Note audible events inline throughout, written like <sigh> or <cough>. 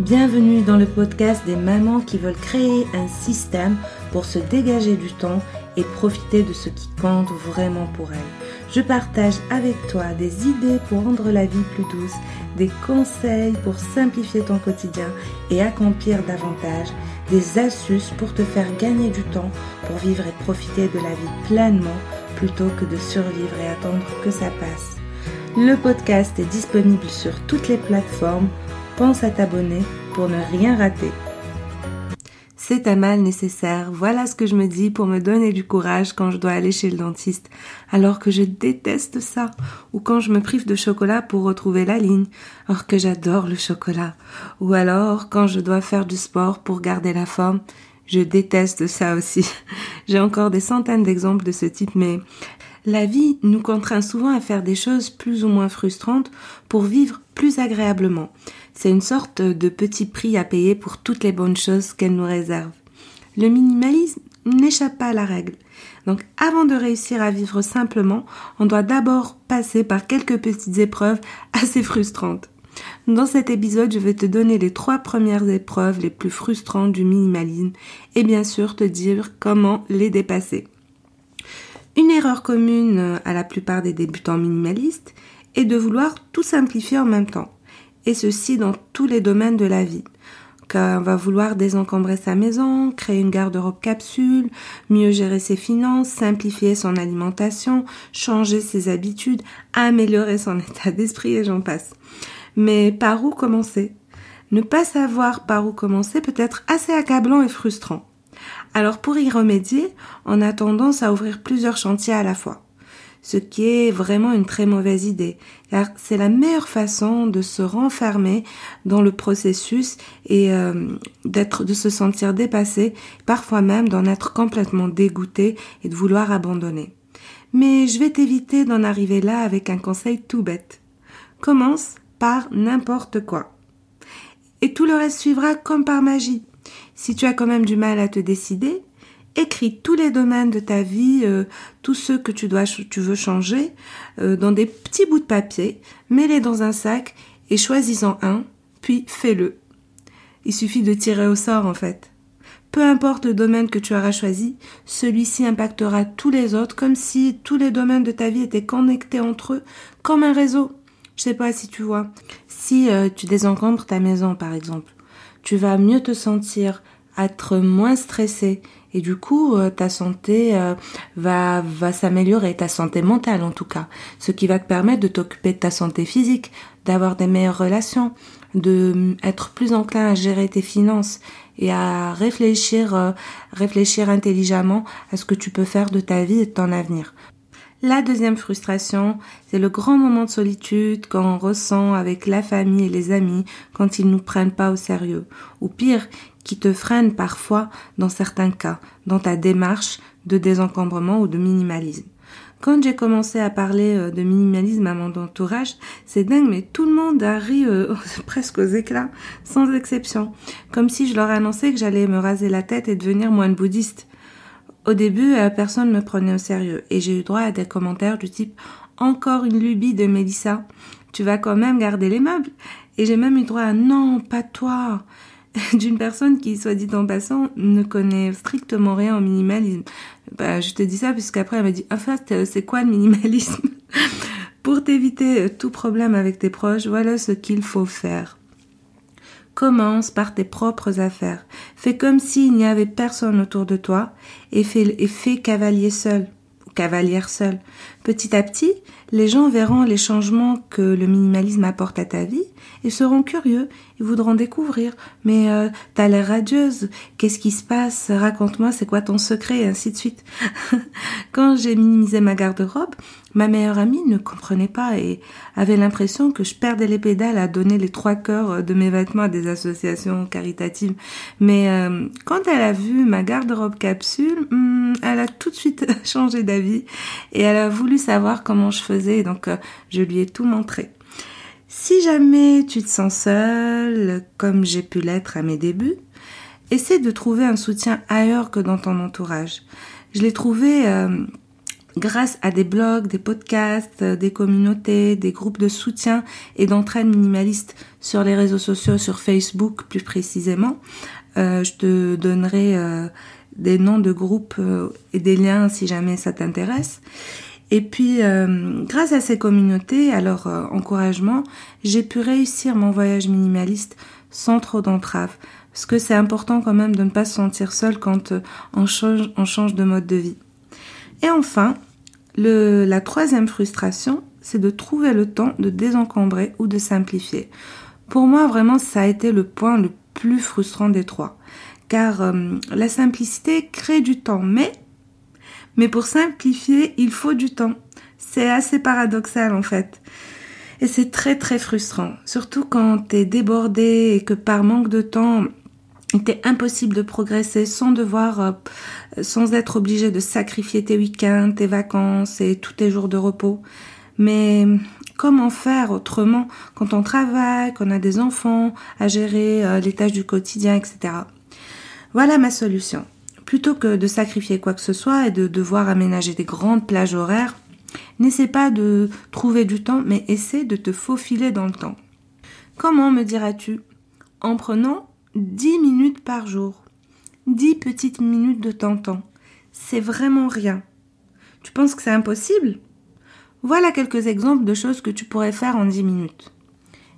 Bienvenue dans le podcast des mamans qui veulent créer un système pour se dégager du temps et profiter de ce qui compte vraiment pour elles. Je partage avec toi des idées pour rendre la vie plus douce, des conseils pour simplifier ton quotidien et accomplir davantage, des astuces pour te faire gagner du temps pour vivre et profiter de la vie pleinement plutôt que de survivre et attendre que ça passe. Le podcast est disponible sur toutes les plateformes. Pense à t'abonner pour ne rien rater. C'est un mal nécessaire, voilà ce que je me dis pour me donner du courage quand je dois aller chez le dentiste, alors que je déteste ça, ou quand je me prive de chocolat pour retrouver la ligne, alors que j'adore le chocolat, ou alors quand je dois faire du sport pour garder la forme, je déteste ça aussi. <laughs> J'ai encore des centaines d'exemples de ce type, mais la vie nous contraint souvent à faire des choses plus ou moins frustrantes pour vivre plus agréablement. C'est une sorte de petit prix à payer pour toutes les bonnes choses qu'elle nous réserve. Le minimalisme n'échappe pas à la règle. Donc avant de réussir à vivre simplement, on doit d'abord passer par quelques petites épreuves assez frustrantes. Dans cet épisode, je vais te donner les trois premières épreuves les plus frustrantes du minimalisme et bien sûr te dire comment les dépasser. Une erreur commune à la plupart des débutants minimalistes est de vouloir tout simplifier en même temps. Et ceci dans tous les domaines de la vie. Qu'on va vouloir désencombrer sa maison, créer une garde-robe capsule, mieux gérer ses finances, simplifier son alimentation, changer ses habitudes, améliorer son <laughs> état d'esprit et j'en passe. Mais par où commencer? Ne pas savoir par où commencer peut être assez accablant et frustrant. Alors pour y remédier, on a tendance à ouvrir plusieurs chantiers à la fois. Ce qui est vraiment une très mauvaise idée, car c'est la meilleure façon de se renfermer dans le processus et euh, d'être, de se sentir dépassé, parfois même d'en être complètement dégoûté et de vouloir abandonner. Mais je vais t'éviter d'en arriver là avec un conseil tout bête. Commence par n'importe quoi. Et tout le reste suivra comme par magie. Si tu as quand même du mal à te décider, écris tous les domaines de ta vie, euh, tous ceux que tu dois, tu veux changer, euh, dans des petits bouts de papier, mets-les dans un sac et choisis-en un, puis fais-le. Il suffit de tirer au sort en fait. Peu importe le domaine que tu auras choisi, celui-ci impactera tous les autres comme si tous les domaines de ta vie étaient connectés entre eux comme un réseau. Je sais pas si tu vois. Si euh, tu désencombres ta maison par exemple, tu vas mieux te sentir, être moins stressé. Et du coup euh, ta santé euh, va va s'améliorer ta santé mentale en tout cas. Ce qui va te permettre de t'occuper de ta santé physique d'avoir des meilleures relations de mm, être plus enclin à gérer tes finances et à réfléchir euh, réfléchir intelligemment à ce que tu peux faire de ta vie et de ton avenir la deuxième frustration, c'est le grand moment de solitude qu'on ressent avec la famille et les amis quand ils nous prennent pas au sérieux. Ou pire, qui te freine parfois dans certains cas, dans ta démarche de désencombrement ou de minimalisme. Quand j'ai commencé à parler euh, de minimalisme à mon entourage, c'est dingue, mais tout le monde a ri euh, <laughs> presque aux éclats, sans exception. Comme si je leur annonçais que j'allais me raser la tête et devenir moine bouddhiste. Au début, euh, personne ne me prenait au sérieux et j'ai eu droit à des commentaires du type encore une lubie de Mélissa. Tu vas quand même garder les meubles. Et j'ai même eu droit à non, pas toi. <laughs> D'une personne qui, soit dit en passant, ne connaît strictement rien au minimalisme. Bah, je te dis ça puisqu'après elle m'a dit, en fait, euh, c'est quoi le minimalisme? <laughs> Pour t'éviter euh, tout problème avec tes proches, voilà ce qu'il faut faire. Commence par tes propres affaires. Fais comme s'il n'y avait personne autour de toi et fais, cavalier seul cavalière seule. Petit à petit, les gens verront les changements que le minimalisme apporte à ta vie et seront curieux ils voudront découvrir. Mais euh, t'as l'air radieuse, qu'est-ce qui se passe? Raconte-moi, c'est quoi ton secret? Et ainsi de suite. <laughs> Quand j'ai minimisé ma garde-robe, ma meilleure amie ne comprenait pas et avait l'impression que je perdais les pédales à donner les trois cœurs de mes vêtements à des associations caritatives. Mais euh, quand elle a vu ma garde-robe capsule, hmm, elle a tout de suite <laughs> changé d'avis et elle a voulu savoir comment je faisais. Donc euh, je lui ai tout montré. Si jamais tu te sens seul, comme j'ai pu l'être à mes débuts, essaie de trouver un soutien ailleurs que dans ton entourage. Je l'ai trouvé euh, grâce à des blogs, des podcasts, des communautés, des groupes de soutien et d'entraide minimaliste sur les réseaux sociaux, sur Facebook plus précisément. Euh, je te donnerai euh, des noms de groupes euh, et des liens si jamais ça t'intéresse. Et puis, grâce à ces communautés, à leur encouragement, j'ai pu réussir mon voyage minimaliste sans trop d'entraves. Parce que c'est important quand même de ne pas se sentir seul quand on change, on change de mode de vie. Et enfin, le, la troisième frustration, c'est de trouver le temps de désencombrer ou de simplifier. Pour moi, vraiment, ça a été le point le plus frustrant des trois. Car euh, la simplicité crée du temps, mais, mais pour simplifier, il faut du temps. C'est assez paradoxal en fait. Et c'est très très frustrant, surtout quand tu es débordé et que par manque de temps, il était impossible de progresser sans devoir, euh, sans être obligé de sacrifier tes week-ends, tes vacances et tous tes jours de repos. Mais comment faire autrement quand on travaille, qu'on a des enfants à gérer, euh, les tâches du quotidien, etc. Voilà ma solution. Plutôt que de sacrifier quoi que ce soit et de devoir aménager des grandes plages horaires, n'essaie pas de trouver du temps, mais essaie de te faufiler dans le temps. Comment me diras-tu? En prenant 10 minutes par jour. 10 petites minutes de temps temps. C'est vraiment rien. Tu penses que c'est impossible? Voilà quelques exemples de choses que tu pourrais faire en 10 minutes.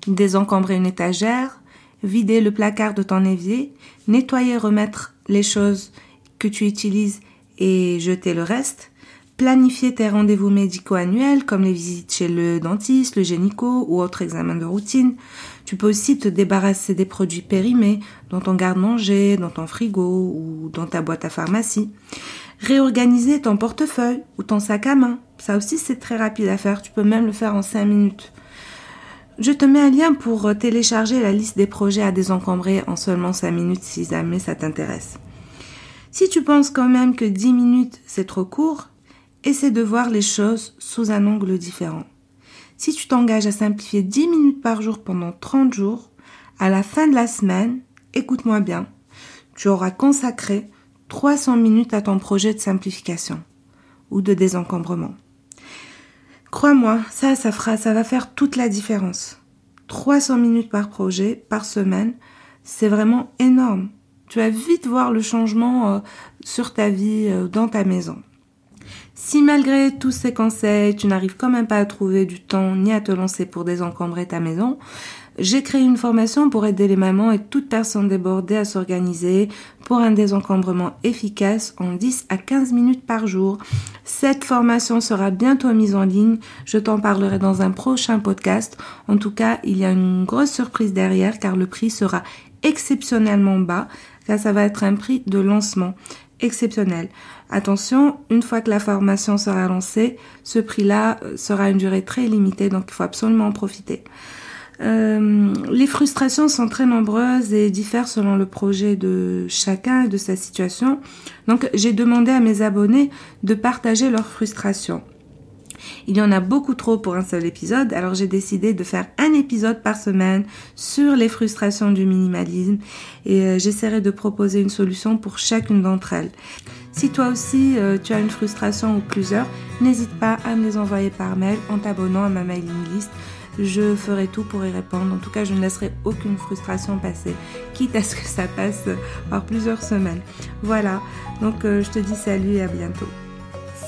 Désencombrer une étagère, vider le placard de ton évier, nettoyer, remettre les choses que tu utilises et jeter le reste, planifier tes rendez-vous médicaux annuels comme les visites chez le dentiste, le génico ou autres examens de routine, tu peux aussi te débarrasser des produits périmés dans ton garde-manger, dans ton frigo ou dans ta boîte à pharmacie. Réorganiser ton portefeuille ou ton sac à main. Ça aussi, c'est très rapide à faire. Tu peux même le faire en 5 minutes. Je te mets un lien pour télécharger la liste des projets à désencombrer en seulement 5 minutes si jamais ça t'intéresse. Si tu penses quand même que 10 minutes c'est trop court, essaie de voir les choses sous un angle différent. Si tu t'engages à simplifier 10 minutes par jour pendant 30 jours, à la fin de la semaine, écoute-moi bien, tu auras consacré 300 minutes à ton projet de simplification ou de désencombrement. Crois-moi, ça, ça fera, ça va faire toute la différence. 300 minutes par projet, par semaine, c'est vraiment énorme. Tu vas vite voir le changement euh, sur ta vie, euh, dans ta maison. Si malgré tous ces conseils, tu n'arrives quand même pas à trouver du temps ni à te lancer pour désencombrer ta maison, j'ai créé une formation pour aider les mamans et toute personne débordée à s'organiser pour un désencombrement efficace en 10 à 15 minutes par jour. Cette formation sera bientôt mise en ligne. Je t'en parlerai dans un prochain podcast. En tout cas, il y a une grosse surprise derrière car le prix sera exceptionnellement bas car ça va être un prix de lancement exceptionnel. Attention, une fois que la formation sera lancée, ce prix-là euh, sera une durée très limitée, donc il faut absolument en profiter. Euh, les frustrations sont très nombreuses et diffèrent selon le projet de chacun et de sa situation. Donc j'ai demandé à mes abonnés de partager leurs frustrations. Il y en a beaucoup trop pour un seul épisode, alors j'ai décidé de faire un épisode par semaine sur les frustrations du minimalisme et euh, j'essaierai de proposer une solution pour chacune d'entre elles. Si toi aussi euh, tu as une frustration ou plusieurs, n'hésite pas à me les envoyer par mail en t'abonnant à ma mailing list. Je ferai tout pour y répondre. En tout cas, je ne laisserai aucune frustration passer, quitte à ce que ça passe par plusieurs semaines. Voilà, donc euh, je te dis salut et à bientôt.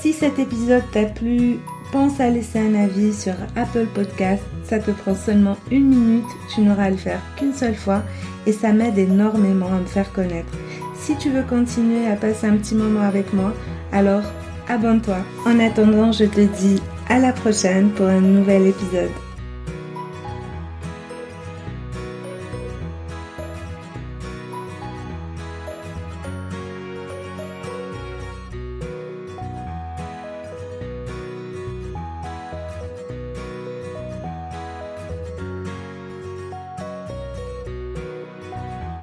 Si cet épisode t'a plu, pense à laisser un avis sur Apple Podcast. Ça te prend seulement une minute, tu n'auras à le faire qu'une seule fois et ça m'aide énormément à me faire connaître. Si tu veux continuer à passer un petit moment avec moi, alors abonne-toi. En attendant, je te dis à la prochaine pour un nouvel épisode.